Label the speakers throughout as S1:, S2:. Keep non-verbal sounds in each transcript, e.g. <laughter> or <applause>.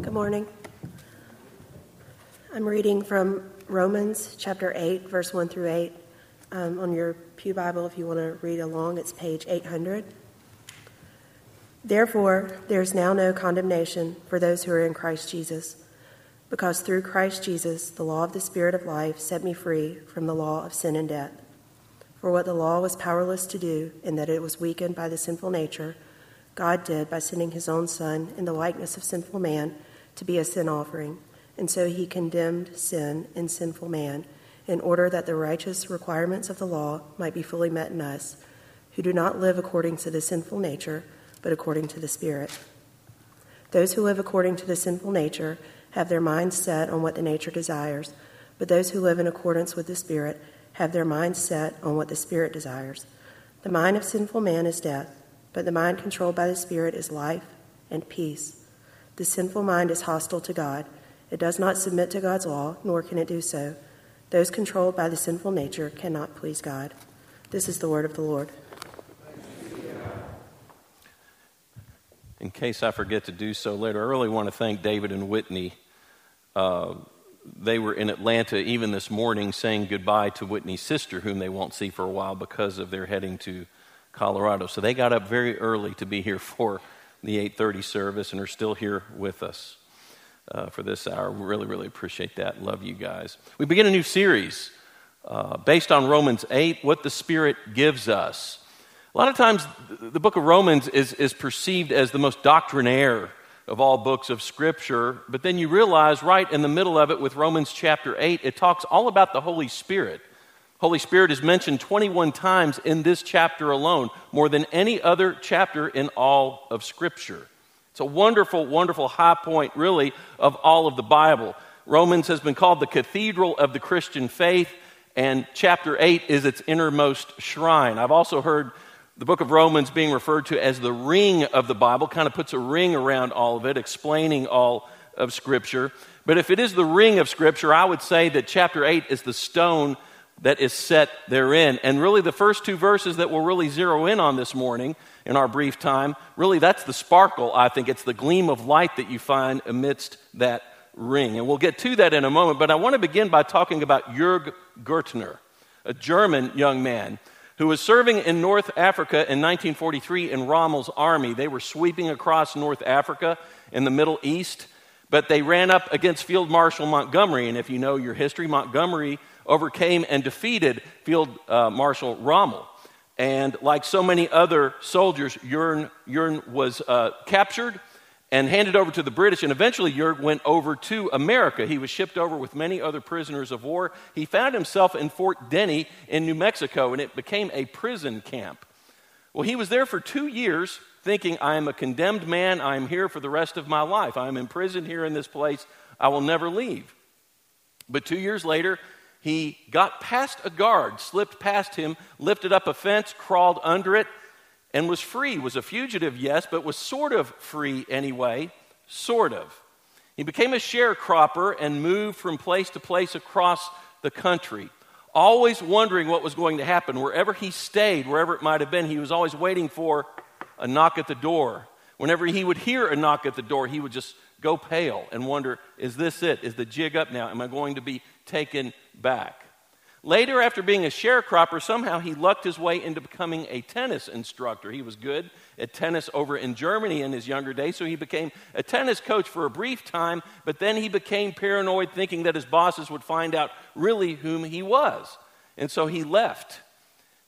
S1: Good morning. I'm reading from Romans chapter 8, verse 1 through 8. Um, on your Pew Bible, if you want to read along, it's page 800. Therefore, there is now no condemnation for those who are in Christ Jesus, because through Christ Jesus, the law of the Spirit of life set me free from the law of sin and death. For what the law was powerless to do, in that it was weakened by the sinful nature, God did by sending his own Son in the likeness of sinful man to be a sin offering. And so he condemned sin in sinful man, in order that the righteous requirements of the law might be fully met in us, who do not live according to the sinful nature, but according to the Spirit. Those who live according to the sinful nature have their minds set on what the nature desires, but those who live in accordance with the Spirit have their minds set on what the Spirit desires. The mind of sinful man is death but the mind controlled by the Spirit is life and peace. The sinful mind is hostile to God. It does not submit to God's law, nor can it do so. Those controlled by the sinful nature cannot please God. This is the word of the Lord.
S2: In case I forget to do so later, I really want to thank David and Whitney. Uh, they were in Atlanta even this morning saying goodbye to Whitney's sister, whom they won't see for a while because of their heading to Colorado. So they got up very early to be here for the 8:30 service and are still here with us uh, for this hour. We really, really appreciate that. Love you guys. We begin a new series uh, based on Romans 8, what the Spirit gives us. A lot of times, the book of Romans is, is perceived as the most doctrinaire of all books of Scripture, but then you realize right in the middle of it with Romans chapter 8, it talks all about the Holy Spirit. Holy Spirit is mentioned 21 times in this chapter alone, more than any other chapter in all of Scripture. It's a wonderful, wonderful high point, really, of all of the Bible. Romans has been called the cathedral of the Christian faith, and chapter 8 is its innermost shrine. I've also heard the book of Romans being referred to as the ring of the Bible, kind of puts a ring around all of it, explaining all of Scripture. But if it is the ring of Scripture, I would say that chapter 8 is the stone that is set therein. And really, the first two verses that we'll really zero in on this morning in our brief time, really, that's the sparkle, I think. It's the gleam of light that you find amidst that ring. And we'll get to that in a moment, but I want to begin by talking about Jörg Gertner, a German young man who was serving in North Africa in 1943 in Rommel's army. They were sweeping across North Africa in the Middle East, but they ran up against Field Marshal Montgomery. And if you know your history, Montgomery overcame and defeated Field uh, Marshal Rommel. And like so many other soldiers, Jörg was uh, captured and handed over to the British. And eventually, Jörg went over to America. He was shipped over with many other prisoners of war. He found himself in Fort Denny in New Mexico, and it became a prison camp. Well, he was there for two years, thinking, I am a condemned man. I am here for the rest of my life. I am imprisoned here in this place. I will never leave. But two years later, he got past a guard, slipped past him, lifted up a fence, crawled under it, and was free. Was a fugitive, yes, but was sort of free anyway. Sort of. He became a sharecropper and moved from place to place across the country, always wondering what was going to happen. Wherever he stayed, wherever it might have been, he was always waiting for a knock at the door. Whenever he would hear a knock at the door, he would just go pale and wonder, is this it? Is the jig up now? Am I going to be taken back. Later, after being a sharecropper, somehow he lucked his way into becoming a tennis instructor. He was good at tennis over in Germany in his younger days, so he became a tennis coach for a brief time, but then he became paranoid, thinking that his bosses would find out really whom he was. And so he left.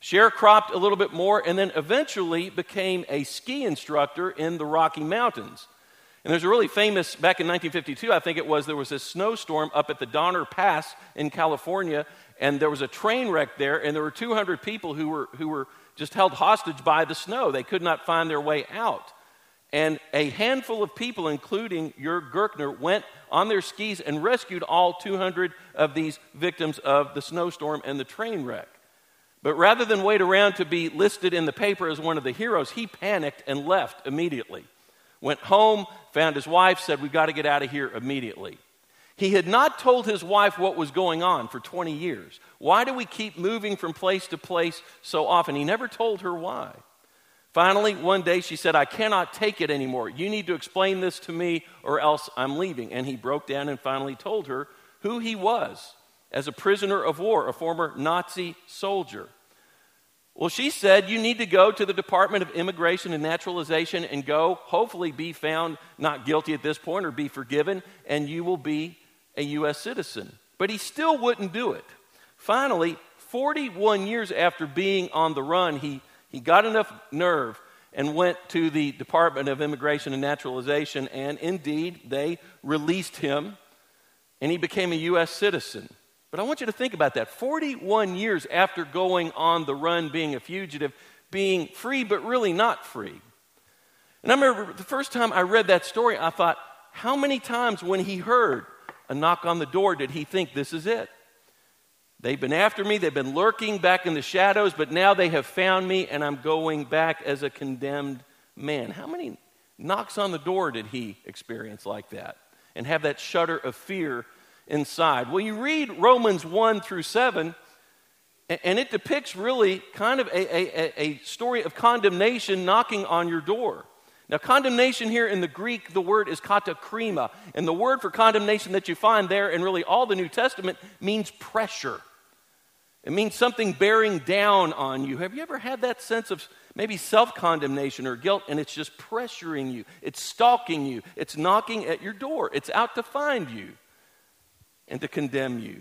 S2: Sharecropped a little bit more, and then eventually became a ski instructor in the Rocky Mountains. And there's a really famous, back in 1952, I think it was, there was a snowstorm up at the Donner Pass in California, and there was a train wreck there, and there were 200 people who were, who were just held hostage by the snow. They could not find their way out. And a handful of people, including Jörg Gertner, went on their skis and rescued all 200 of these victims of the snowstorm and the train wreck. But rather than wait around to be listed in the paper as one of the heroes, he panicked and left immediately. Went home, found his wife, said, We've got to get out of here immediately. He had not told his wife what was going on for 20 years. Why do we keep moving from place to place so often? He never told her why. Finally, one day she said, I cannot take it anymore. You need to explain this to me or else I'm leaving. And he broke down and finally told her who he was as a prisoner of war, a former Nazi soldier. Well, she said, You need to go to the Department of Immigration and Naturalization and go, hopefully, be found not guilty at this point or be forgiven, and you will be a U.S. citizen. But he still wouldn't do it. Finally, 41 years after being on the run, he he got enough nerve and went to the Department of Immigration and Naturalization, and indeed, they released him, and he became a U.S. citizen. But I want you to think about that 41 years after going on the run, being a fugitive, being free, but really not free. And I remember the first time I read that story, I thought, how many times when he heard a knock on the door did he think this is it? They've been after me, they've been lurking back in the shadows, but now they have found me, and I'm going back as a condemned man. How many knocks on the door did he experience like that and have that shudder of fear inside? Well, you read Romans 1 through 7, and it depicts really kind of a, a, a story of condemnation knocking on your door. Now, condemnation here in the Greek, the word is katakrima. And the word for condemnation that you find there in really all the New Testament means pressure. It means something bearing down on you. Have you ever had that sense of maybe self condemnation or guilt and it's just pressuring you? It's stalking you. It's knocking at your door. It's out to find you and to condemn you.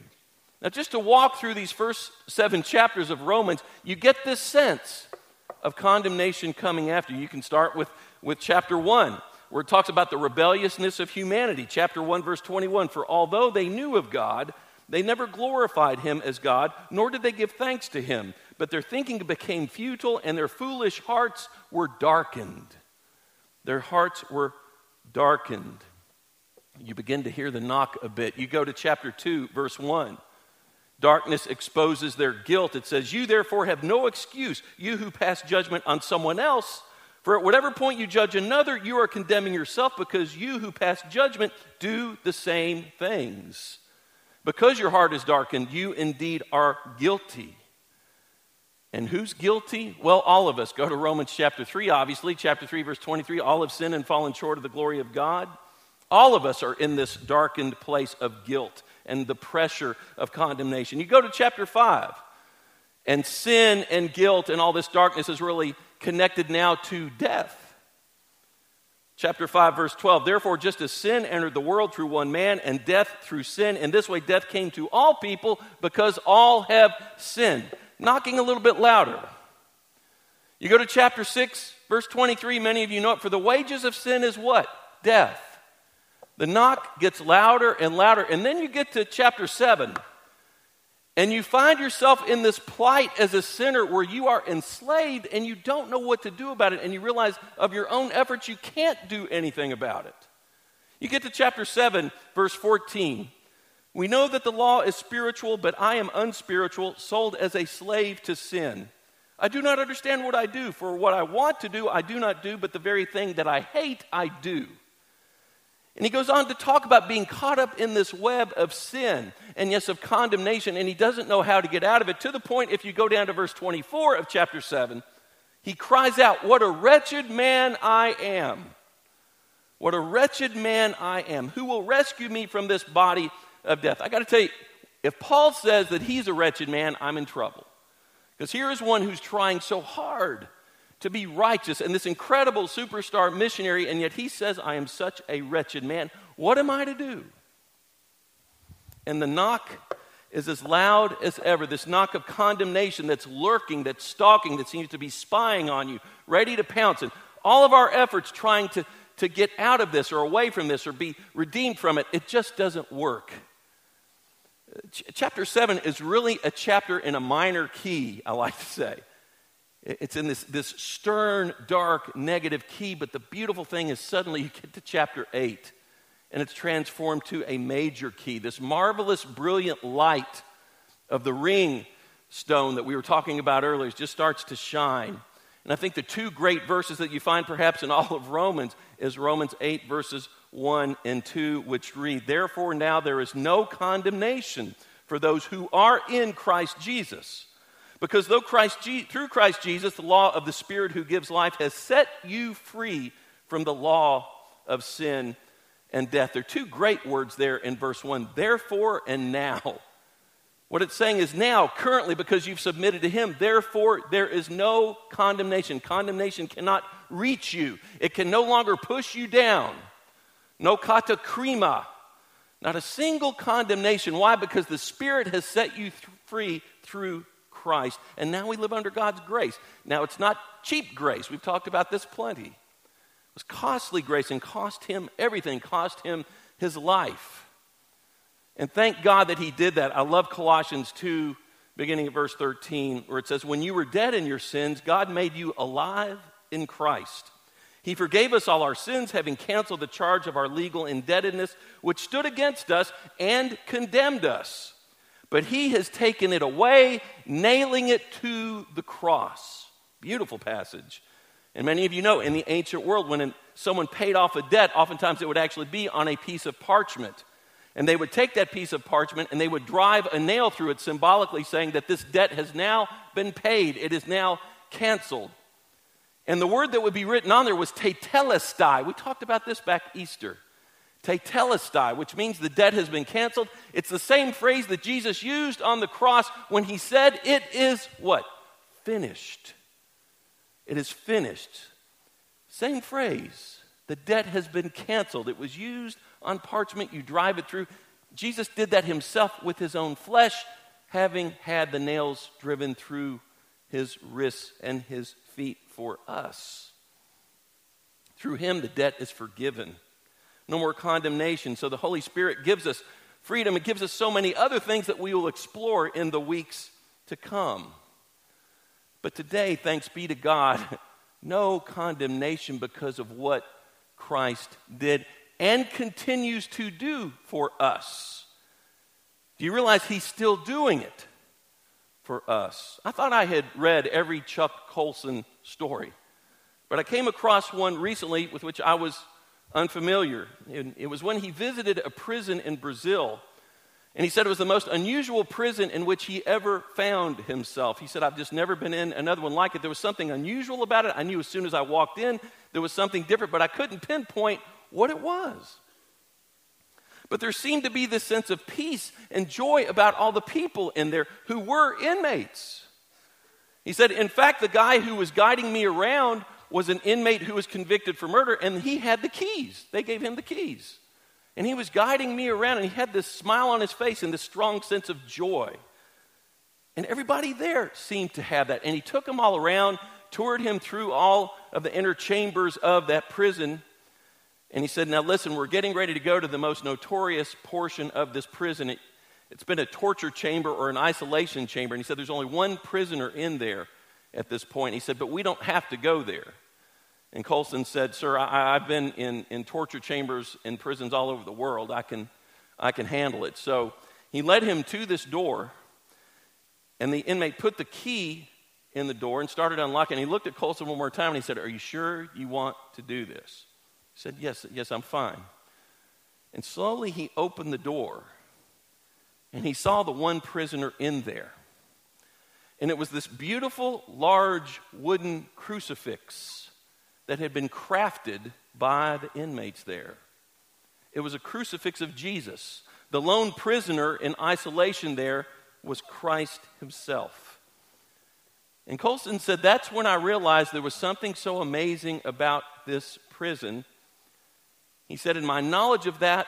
S2: Now, just to walk through these first seven chapters of Romans, you get this sense of condemnation coming after you. You can start with, with chapter 1, where it talks about the rebelliousness of humanity. Chapter 1, verse 21 For although they knew of God, they never glorified him as God, nor did they give thanks to him. But their thinking became futile, and their foolish hearts were darkened. Their hearts were darkened. You begin to hear the knock a bit. You go to chapter 2, verse 1. Darkness exposes their guilt. It says, You therefore have no excuse, you who pass judgment on someone else. For at whatever point you judge another, you are condemning yourself because you who pass judgment do the same things. Because your heart is darkened, you indeed are guilty. And who's guilty? Well, all of us. Go to Romans chapter 3, obviously. Chapter 3, verse 23. All have sinned and fallen short of the glory of God. All of us are in this darkened place of guilt and the pressure of condemnation. You go to chapter 5, and sin and guilt and all this darkness is really connected now to death. Chapter 5, verse 12. Therefore, just as sin entered the world through one man, and death through sin, in this way death came to all people because all have sinned. Knocking a little bit louder. You go to chapter 6, verse 23. Many of you know it. For the wages of sin is what? Death. The knock gets louder and louder. And then you get to chapter 7 and you find yourself in this plight as a sinner where you are enslaved and you don't know what to do about it, and you realize of your own efforts you can't do anything about it. You get to chapter 7, verse 14. We know that the law is spiritual, but I am unspiritual, sold as a slave to sin. I do not understand what I do, for what I want to do, I do not do, but the very thing that I hate, I do. And he goes on to talk about being caught up in this web of sin and, yes, of condemnation, and he doesn't know how to get out of it. To the point, if you go down to verse 24 of chapter 7, he cries out, What a wretched man I am! What a wretched man I am! Who will rescue me from this body of death? I got to tell you, if Paul says that he's a wretched man, I'm in trouble. Because here is one who's trying so hard to be righteous and this incredible superstar missionary, and yet he says, I am such a wretched man. What am I to do? And the knock is as loud as ever this knock of condemnation that's lurking, that's stalking, that seems to be spying on you, ready to pounce. And all of our efforts trying to, to get out of this or away from this or be redeemed from it, it just doesn't work. Ch- chapter 7 is really a chapter in a minor key, I like to say. It's in this, this stern, dark, negative key, but the beautiful thing is suddenly you get to chapter 8 and it's transformed to a major key. This marvelous, brilliant light of the ring stone that we were talking about earlier just starts to shine. And I think the two great verses that you find perhaps in all of Romans is Romans 8, verses 1 and 2, which read, Therefore now there is no condemnation for those who are in Christ Jesus Because though Christ, through Christ Jesus, the law of the Spirit who gives life has set you free from the law of sin and death. There are two great words there in verse 1 therefore and now. What it's saying is now, currently, because you've submitted to Him, therefore there is no condemnation. Condemnation cannot reach you, it can no longer push you down. No katakrima. Not a single condemnation. Why? Because the Spirit has set you th- free through Christ. And now we live under God's grace. Now, it's not cheap grace. We've talked about this plenty. It was costly grace and cost him everything, cost him his life. And thank God that he did that. I love Colossians 2, beginning at verse 13, where it says, When you were dead in your sins, God made you alive in Christ. He forgave us all our sins, having canceled the charge of our legal indebtedness, which stood against us and condemned us. But he has taken it away, nailing it to the cross. Beautiful passage. And many of you know in the ancient world, when someone paid off a debt, oftentimes it would actually be on a piece of parchment. And they would take that piece of parchment and they would drive a nail through it, symbolically saying that this debt has now been paid, it is now canceled. And the word that would be written on there was tetelestai. We talked about this back Easter. Tetelestai, which means the debt has been canceled. It's the same phrase that Jesus used on the cross when he said, It is what? Finished. It is finished. Same phrase. The debt has been canceled. It was used on parchment, you drive it through. Jesus did that himself with his own flesh, having had the nails driven through his wrists and his feet for us. Through him, the debt is forgiven. No more condemnation. So the Holy Spirit gives us freedom. It gives us so many other things that we will explore in the weeks to come. But today, thanks be to God, <laughs> no condemnation because of what Christ did and continues to do for us. Do you realize he's still doing it for us? I thought I had read every Chuck Colson story, but I came across one recently with which I was unfamiliar. It was when he visited a prison in Brazil. And he said it was the most unusual prison in which he ever found himself. He said, I've just never been in another one like it. There was something unusual about it. I knew as soon as I walked in there was something different, but I couldn't pinpoint what it was. But there seemed to be this sense of peace and joy about all the people in there who were inmates. He said, in fact, the guy who was guiding me around was an inmate who was convicted for murder, and he had the keys. They gave him the keys. And he was guiding me around, and he had this smile on his face and this strong sense of joy. And everybody there seemed to have that. And he took them all around, toured him through all of the inner chambers of that prison. And he said, Now listen, we're getting ready to go to the most notorious portion of this prison. It, has been a torture chamber or an isolation chamber. And he said, There's only one prisoner in there at this point. He said, But we don't have to go there. And Colson said, Sir, I, have been in, in torture chambers in prisons all over the world. I can, I can handle it. So he led him to this door, and the inmate put the key in the door and started unlocking. He looked at Colson one more time and he said, Are you sure you want to do this? He said, Yes, yes, I'm fine. And slowly he opened the door and he saw the one prisoner in there. And it was this beautiful, large wooden crucifix that had been crafted by the inmates there. It was a crucifix of Jesus. The lone prisoner in isolation there was Christ himself. And Colson said, That's when I realized there was something so amazing about this prison he said, and my knowledge of that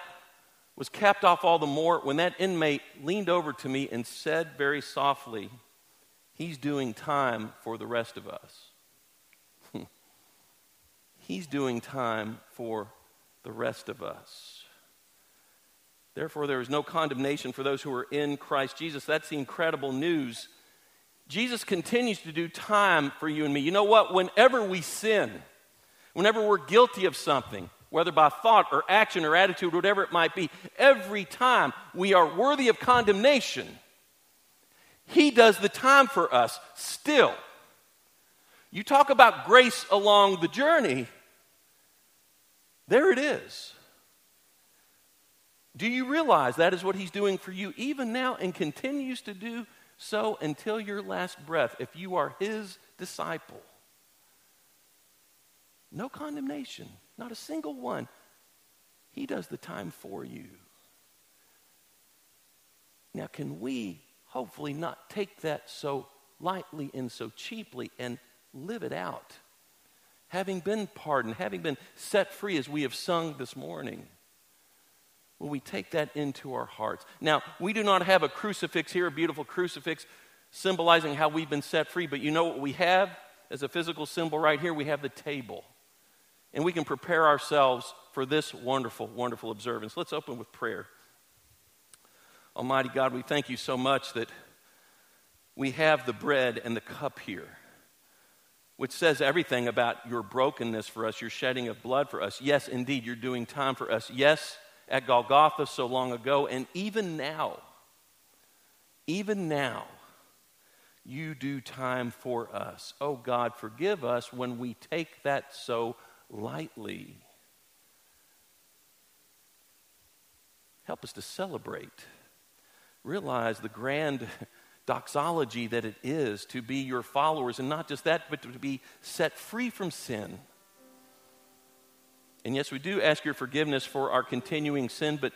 S2: was capped off all the more when that inmate leaned over to me and said very softly, He's doing time for the rest of us. <laughs> He's doing time for the rest of us. Therefore, there is no condemnation for those who are in Christ Jesus. That's the incredible news. Jesus continues to do time for you and me. You know what? Whenever we sin, whenever we're guilty of something, whether by thought or action or attitude, whatever it might be, every time we are worthy of condemnation, He does the time for us still. You talk about grace along the journey, there it is. Do you realize that is what He's doing for you even now and continues to do So until your last breath, if you are his disciple, no condemnation, not a single one. He does the time for you. Now, can we hopefully not take that so lightly and so cheaply and live it out? Having been pardoned, having been set free as we have sung this morning, will we take that into our hearts? Now, we do not have a crucifix here, a beautiful crucifix symbolizing how we've been set free, but you know what we have as a physical symbol right here? We have the table. And we can prepare ourselves for this wonderful, wonderful observance. Let's open with prayer. Almighty God, we thank you so much that we have the bread and the cup here, which says everything about your brokenness for us, your shedding of blood for us. Yes, indeed, you're doing time for us. Yes, at Golgotha so long ago, and even now, even now, you do time for us. Oh God, forgive us when we take that so lightly. Help us to celebrate. Realize the grand doxology that it is to be your followers, and not just that, but to be set free from sin. And yes, we do ask your forgiveness for our continuing sin, but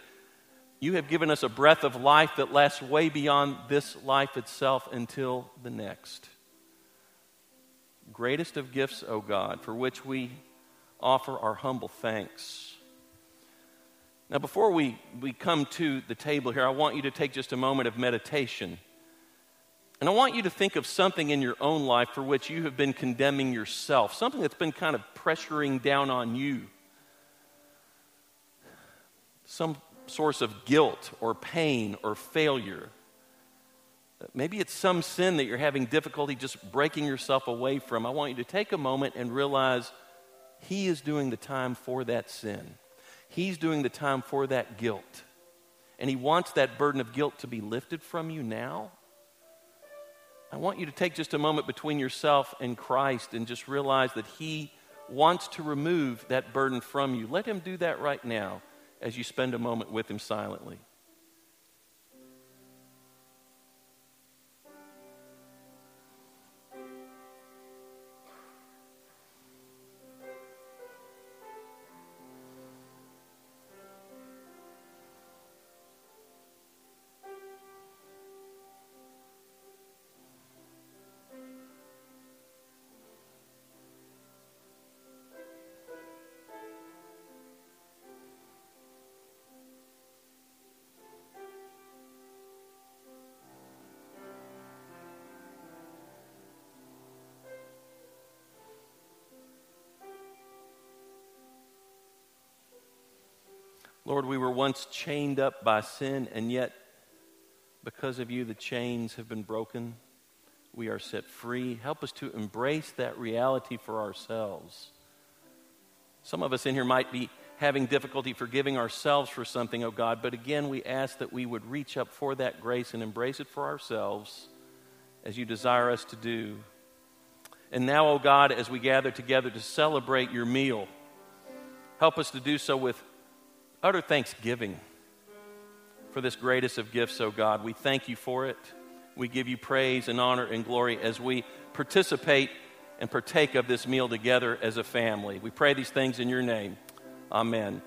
S2: you have given us a breath of life that lasts way beyond this life itself until the next. Greatest of gifts, O God, for which we offer our humble thanks. Now, before we, we come to the table here, I want you to take just a moment of meditation. And I want you to think of something in your own life for which you have been condemning yourself, something that's been kind of pressuring down on you. Some source of guilt or pain or failure. Maybe it's some sin that you're having difficulty just breaking yourself away from. I want you to take a moment and realize he is doing the time for that sin. He's doing the time for that guilt. And He wants that burden of guilt to be lifted from you now. I want you to take just a moment between yourself and Christ and just realize that He wants to remove that burden from you. Let Him do that right now as you spend a moment with Him silently. Lord, we were once chained up by sin, and yet, because of you, the chains have been broken. We are set free. Help us to embrace that reality for ourselves. Some of us in here might be having difficulty forgiving ourselves for something, oh God, but again, we ask that we would reach up for that grace and embrace it for ourselves as you desire us to do. And now, oh God, as we gather together to celebrate your meal, help us to do so with utter thanksgiving for this greatest of gifts, O God. We thank you for it. We give you praise and honor and glory as we participate and partake of this meal together as a family. We pray these things in your name. Amen.